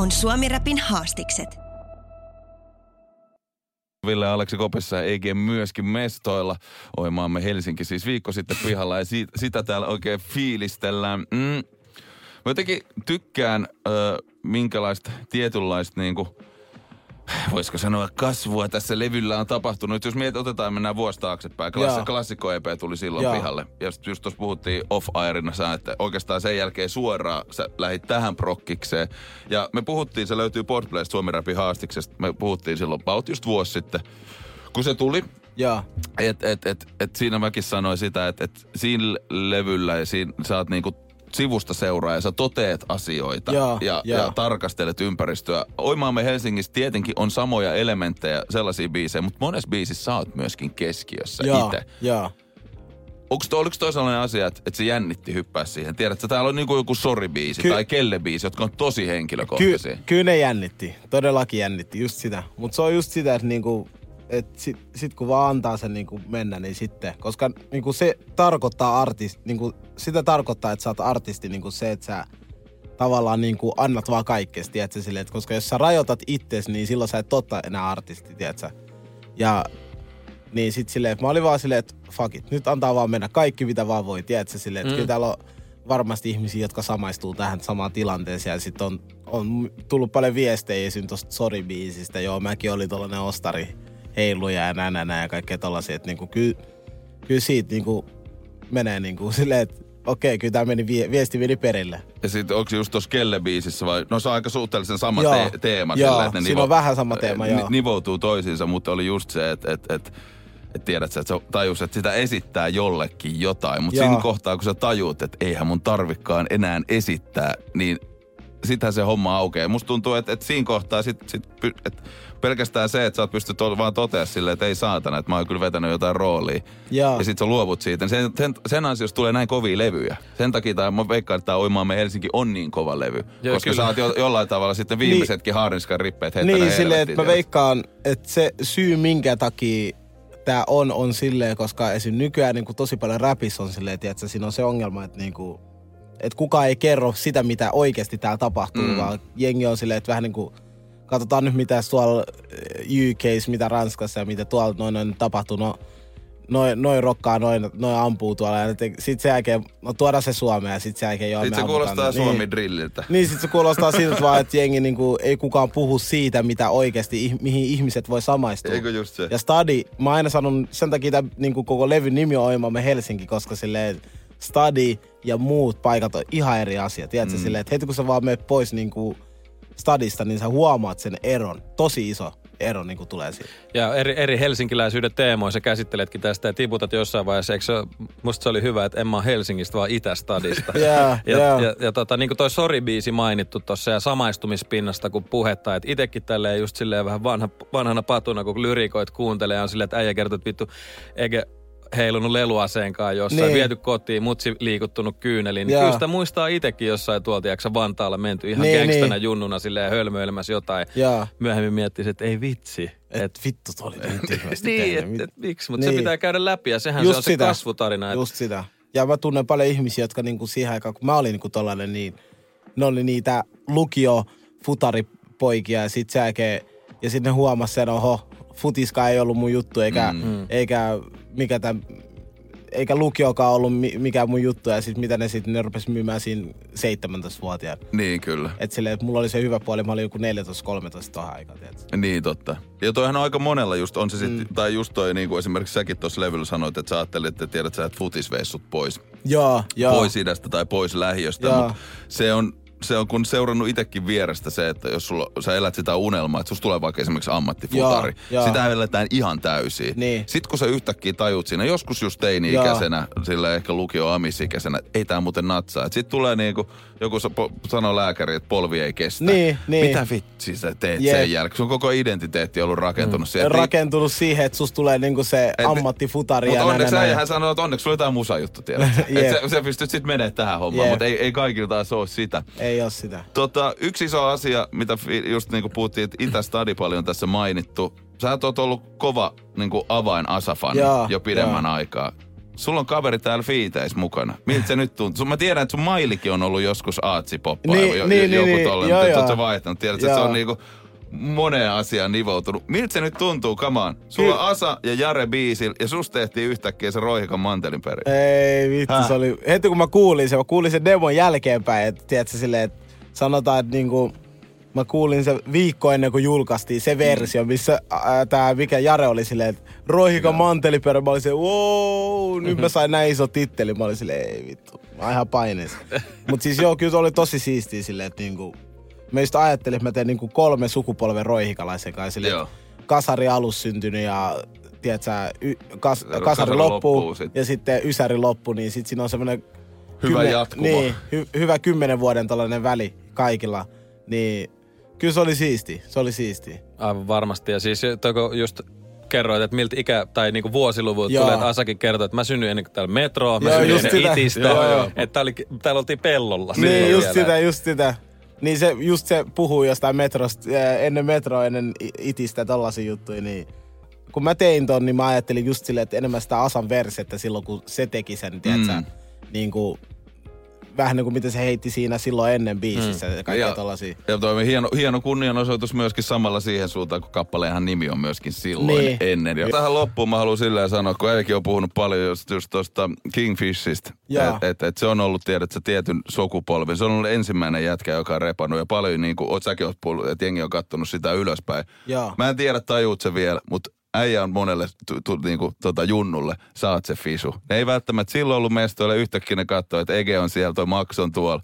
On Suomi Rapin haastikset. Ville Aleksi Kopissa EG myöskin mestoilla. Oimaamme Helsinki siis viikko sitten pihalla ja siitä, sitä täällä oikein fiilistellään. Mm. Mä jotenkin tykkään, ö, minkälaista tietynlaista niinku, voisiko sanoa kasvua tässä levyllä on tapahtunut. Jos mietit, otetaan mennään vuosi taaksepäin. Klassi, klassikko EP tuli silloin Joo. pihalle. Ja sit just tuossa puhuttiin off-airina sä, että oikeastaan sen jälkeen suoraan sä lähit tähän prokkikseen. Ja me puhuttiin, se löytyy Podplaysta Suomi Rapin haastiksesta. Me puhuttiin silloin about just vuosi sitten. Kun se tuli, Joo. et, et, et, et siinä mäkin sanoin sitä, että et siinä levyllä ja siinä sä oot niinku sivusta seuraa ja sä toteet asioita Joo, ja, joo. ja tarkastelet ympäristöä. Oimaamme Helsingissä tietenkin on samoja elementtejä, sellaisia biisejä, mutta monessa biisissä sä oot myöskin keskiössä itse. Onko to, oliko toi sellainen asia, että, että se jännitti hyppää siihen? Tiedätkö, täällä on niinku joku sori-biisi Ky- tai kelle-biisi, jotka on tosi Ky- henkilökohtaisia. kyllä ne jännitti. Todellakin jännitti. Just sitä. Mutta se on just sitä, että niinku, et sit, sit kun vaan antaa sen niinku mennä, niin sitten. Koska niinku se tarkoittaa artist, niinku, sitä tarkoittaa, että sä oot artisti niinku se, että sä tavallaan niinku annat vaan kaikkea, tiedätkö, silleen, että koska jos sä rajoitat itses, niin silloin sä et totta enää artisti, tiedätkö. Ja niin sit silleen, että mä olin vaan silleen, että fuck it, nyt antaa vaan mennä kaikki mitä vaan voi, tiedätkö, silleen, että mm. kyllä täällä on varmasti ihmisiä, jotka samaistuu tähän samaan tilanteeseen ja sitten on, on tullut paljon viestejä esim. tosta Sorry-biisistä, joo mäkin olin tollanen ostari heiluja ja näin, näin, näin ja kaikkea tollasia, että niinku, kyllä, kyllä siitä niinku menee niinku silleen, että okei, kyllä tämä meni, vie, viesti meni perille. Ja sitten onko se just tuossa kelle-biisissä vai? No se on aika suhteellisen sama Joo. te- teema. Joo, sillä, että ne siinä on vähän sama teema, joo. Nivoutuu toisiinsa, mutta oli just se, että et, et, et tiedät sä, että se tajus, että sitä esittää jollekin jotain. Mutta siinä kohtaa, kun sä tajuut, että eihän mun tarvikkaan enää esittää, niin sitähän se homma aukeaa. Musta tuntuu, että, että siinä kohtaa sit, sit, py- että pelkästään se, että sä oot pystyt vaan totea silleen, että ei saatana, että mä oon kyllä vetänyt jotain roolia. Joo. Ja sit sä luovut siitä. niin Sen, sen, sen ansiosta tulee näin kovia levyjä. Sen takia tää, mä veikkaan, että tää Oimaamme Helsinki on niin kova levy. Joo, koska kyllä. sä oot jo, jollain tavalla sitten viimeisetkin haarinskan rippeet heittänyt Niin, silleen, että mä veikkaan, että se syy minkä takia tämä on, on silleen, koska esim. nykyään niin kuin tosi paljon rapissa on silleen, että siinä on se ongelma, että niin kuin, että kukaan ei kerro sitä, mitä oikeasti täällä tapahtuu, Mm. vaan jengi on silleen, että vähän niin kuin, katsotaan nyt mitä tuolla eh, UKs, mitä Ranskassa ja mitä tuolla noin, noin tapahtuu, no noin, noin rokkaa, noin, noin ampuu tuolla. Ja sitten sen jälkeen, no tuodaan se Suomeen ja sitten sen jälkeen joo, Sit me se ammutaan kuulostaa Niin. drilliltä. Niin sit se kuulostaa siltä vaan, että jengi niinku, ei kukaan puhu siitä, mitä oikeasti, ih- mihin ihmiset voi samaistua. Eikö just se? Ja Stadi, mä aina sanon, sen takia tämän, niinku koko levyn nimi on Oimamme Helsinki, koska silleen Stadi ja muut paikat on ihan eri asia. Tiedätkö, mm. silleen, että heti kun sä vaan menet pois niinku Stadista, niin sä huomaat sen eron. Tosi iso ero niinku tulee siitä. Ja eri, eri helsinkiläisyyden teemoja sä käsitteletkin tästä ja tiputat jossain vaiheessa. Eikö se, musta se oli hyvä, että en mä Helsingistä, vaan Itä-stadista. Joo, ja, joo. ja, ja tota, niin kuin toi Sori-biisi mainittu tuossa ja samaistumispinnasta kun puhetta, että itekin tälleen just silleen vähän vanha, vanhana patuna, kun lyrikoit kuuntelee ja on silleen, että äijä kertoo, että vittu, eikä heilunut leluaseenkaan jossain, Niin. viety kotiin, mutsi liikuttunut kyyneliin. Niin kyllä sitä muistaa itekin jossain tuolta, tiedätkö Vantaalla menty ihan Niin, gangstana niin. junnuna silleen hölmöilemässä jotain. Joo. Myöhemmin miettii, että ei vitsi. Et vittu, toi oli niin Niin, tehnyt. et, et, miksi, mutta niin. se pitää käydä läpi ja sehän Just se on se sitä. kasvutarina. Just sitä. Ja mä tunnen paljon ihmisiä, jotka niinku siihen aikaan, kun mä olin niinku tollanen, niin ne oli niitä lukio futaripoikia ja sit sen jälkeen, ja sitten ne huomas sen, oho, futiska ei ollut mun juttu, eikä, mm. eikä mikä tämän, eikä lukiokaan ollut mi- mikään mun juttu, ja sitten mitä ne sitten, ne rupes myymään siinä 17-vuotiaana. Niin kyllä. Et silleen, että mulla oli se hyvä puoli, mä olin joku 14-13 tohon aikaan, tiedätkö? Niin totta. Ja toihan on aika monella just, on se sit, mm. tai just toi niin kuin esimerkiksi säkin tuossa levyllä sanoit, että sä ajattelit, että tiedät sä, että futisveissut pois, Joo, joo. pois idästä tai pois lähiöstä, mutta se on se on kun seurannut itsekin vierestä se, että jos sulla, sä elät sitä unelmaa, että susta tulee vaikka esimerkiksi ammattifutari. Joo, joo. Sitä eletään ihan täysin. Niin. Sitten kun sä yhtäkkiä tajut siinä, joskus just teini-ikäisenä, sillä ehkä lukio amisikäisenä, ei tää muuten natsaa. Sitten tulee niinku, joku sanoo lääkäri, että polvi ei kestä. Niin, niin. Mitä vitsi sä teet Jep. sen jälkeen? Sun koko identiteetti on ollut rakentunut mm. siihen. Rakentunut siihen, että susta tulee niinku se Et- ammattifutari. Mutta onneksi näin, hän sanoo, että onneksi sulla on jotain musajuttu, tiedät. Et sä, sä pystyt sitten menemään tähän hommaan, mutta ei, ei kaikilla taas ole sitä. Ei oo sitä. Tota, yksi iso asia, mitä just niin kuin puhuttiin, että Itä-Stadi paljon tässä mainittu. Sä oot ollut kova niin kuin avain Asafan Joo, jo pidemmän joo. aikaa. Sulla on kaveri täällä fiiteis mukana. Miltä se nyt tuntuu? Mä tiedän, että sun mailikin on ollut joskus aatsipoppailu. Niin, jo, niin, joku niin, tolle, joo, mutta joo. sä vaihtanut. Tiedät, että se Joo. on niinku moneen asiaan nivoutunut. Miltä se nyt tuntuu? On. Sulla on Asa ja Jare biisil ja susta tehtiin yhtäkkiä se Roihikan mantelin perin. Ei vittu, Häh? se oli... Heti kun mä kuulin sen, mä kuulin sen demon jälkeenpäin, että tiedätkö silleen, että sanotaan, että niinku... Mä kuulin se viikko ennen kuin julkaistiin se versio, missä ää, tää, mikä Jare oli silleen, että Roihika manteliperä, mä olin se, wow, nyt mä sain näin iso titteli. Mä olin silleen, ei vittu, mä oon ihan paineessa. Mut siis joo, kyllä se oli tosi siistiä silleen, että niinku, mä just ajattelin, että mä teen niinku kolme sukupolven roihikalaisen kanssa, silleen, Joo. kasari alus syntynyt ja tiedätkö, y, kas, kasari, Kasari loppuu loppuu sit. ja sitten ysäri loppu, niin sit siinä on semmoinen Hyvä jatkumo. Niin, hy, hyvä kymmenen vuoden tällainen väli kaikilla. Niin kyllä se oli siisti, se oli siisti. Aivan varmasti. Ja siis toko just kerroit, että miltä ikä tai niinku vuosiluvut Joo. tulee, että Asakin kertoi, että mä synnyin ennen kuin täällä metroa, mä Joo, synnyin ennen sitä. itistä, Joo, joo. että tää oli, täällä oltiin pellolla. niin, just vielä. sitä, just sitä. Niin se, just se puhuu jostain metrosta, ennen metroa, ennen itistä tollasia juttuja, niin kun mä tein ton, niin mä ajattelin just silleen, että enemmän sitä Asan versettä silloin, kun se teki sen, tiedätkö, Mm. niin kuin, vähän niin kuin mitä se heitti siinä silloin ennen biisissä, mm. kaikkea Ja- tollasia. Ja toi on hieno, hieno kunnianosoitus myöskin samalla siihen suuntaan, kun kappaleen nimi on myöskin silloin Niin. ennen. Ja tähän loppuun mä haluan silleen sanoa, kun Eikin on puhunut paljon just, just tuosta Kingfishistä, että et, et se on ollut, tiedät sä, tietyn sukupolven. Se on ollut ensimmäinen jätkä, joka on repannut ja paljon niin kuin, oot säkin oot puhunut, että jengi on kattonut sitä ylöspäin. Joo. Mä en tiedä, tajuut se vielä, mutta äijä on monelle tu, tu, niinku, tota, junnulle, saat se fisu. Ne ei välttämättä silloin ollut mestoille, yhtäkkiä ne katsoo, että Ege on siellä, toi Max on tuolla.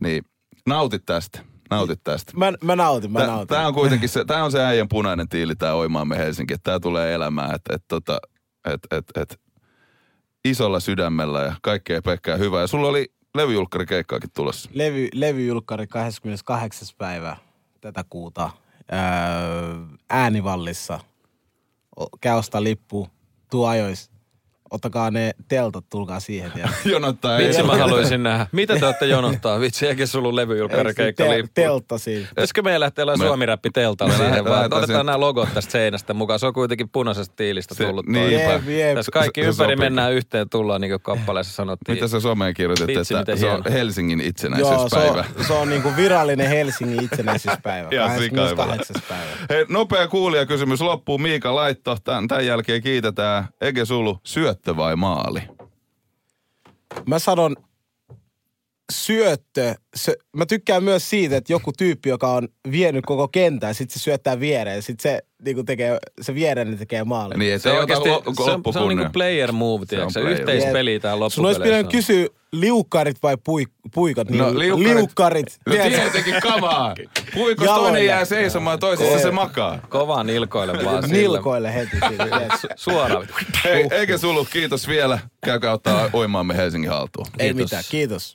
Niin nautit tästä, nautit tästä. Mä, mä nautin, mä Tää, nautin. tää on kuitenkin se, tää on se äijän punainen tiili, tää Oimaamme Helsinki, että tää tulee elämään, että et, tota, et, et, et, isolla sydämellä ja kaikkea Pekkaa hyvää. Ja sulla oli levyjulkkarikeikkaakin tulossa. Levy, levyjulkkari 28. päivä tätä kuuta öö, äänivallissa. Käy ostaa lippu, tuu ajois. Ottakaa ne teltat, tulkaa siihen. Ja Jonottaa ei. Vitsi mä haluaisin nähdä. Mitä te olette jonottaa? Vitsi, eikä sulla ollut levyjulkkarikeikka Te- lippu. teltta siinä. Pitäisikö meidän lähteä Me- suomi-räppi teltalla Me siihen vaan? Otetaan sen- nämä logot tästä seinästä mukaan. Se on kuitenkin punaisesta tiilistä Se- tullut. niin. toi. Jep, jep. Tässä kaikki Se- se ympäri sopii. mennään yhteen tullaan, niin kuin kappaleessa sanottiin. Mitä sä someen kirjoitit, Vitsi, että se on. Helsingin Joo, se itsenäisyyspäivä? on, se on niinku virallinen Helsingin itsenäisyyspäivä. 28. päivä. Hei, nopea kuulijakysymys loppuu. Miika Laitto. Tämän, tämän jälkeen kiitetään. Ege Sulu, syöttö vai maali? Mä sanon syöttö. Se, mä tykkään myös siitä, että joku tyyppi, joka on vienyt koko kentän, sit se syöttää viereen. Sit se, niinku tekee, se viereinen tekee maalin. Niin, että Se on, oikeasti, se, on, se on niinku player move, Se tiedätkö? Yhteispeli tää Sun olisi loppupeleissä. pitänyt kysyä liukkarit vai pui, puikot. Niin No, liukkarit. liukkarit. No tietenkin kamaa. Puikos Jaloille. toinen jää seisomaan, toisessa se makaa. Kovaa nilkoille vaan sille. Nilkoille heti. Suoraan. Hei, Ege Sulu, kiitos vielä. Käykää ottaa oimaamme Helsingin haltuun. Ei mitään, kiitos.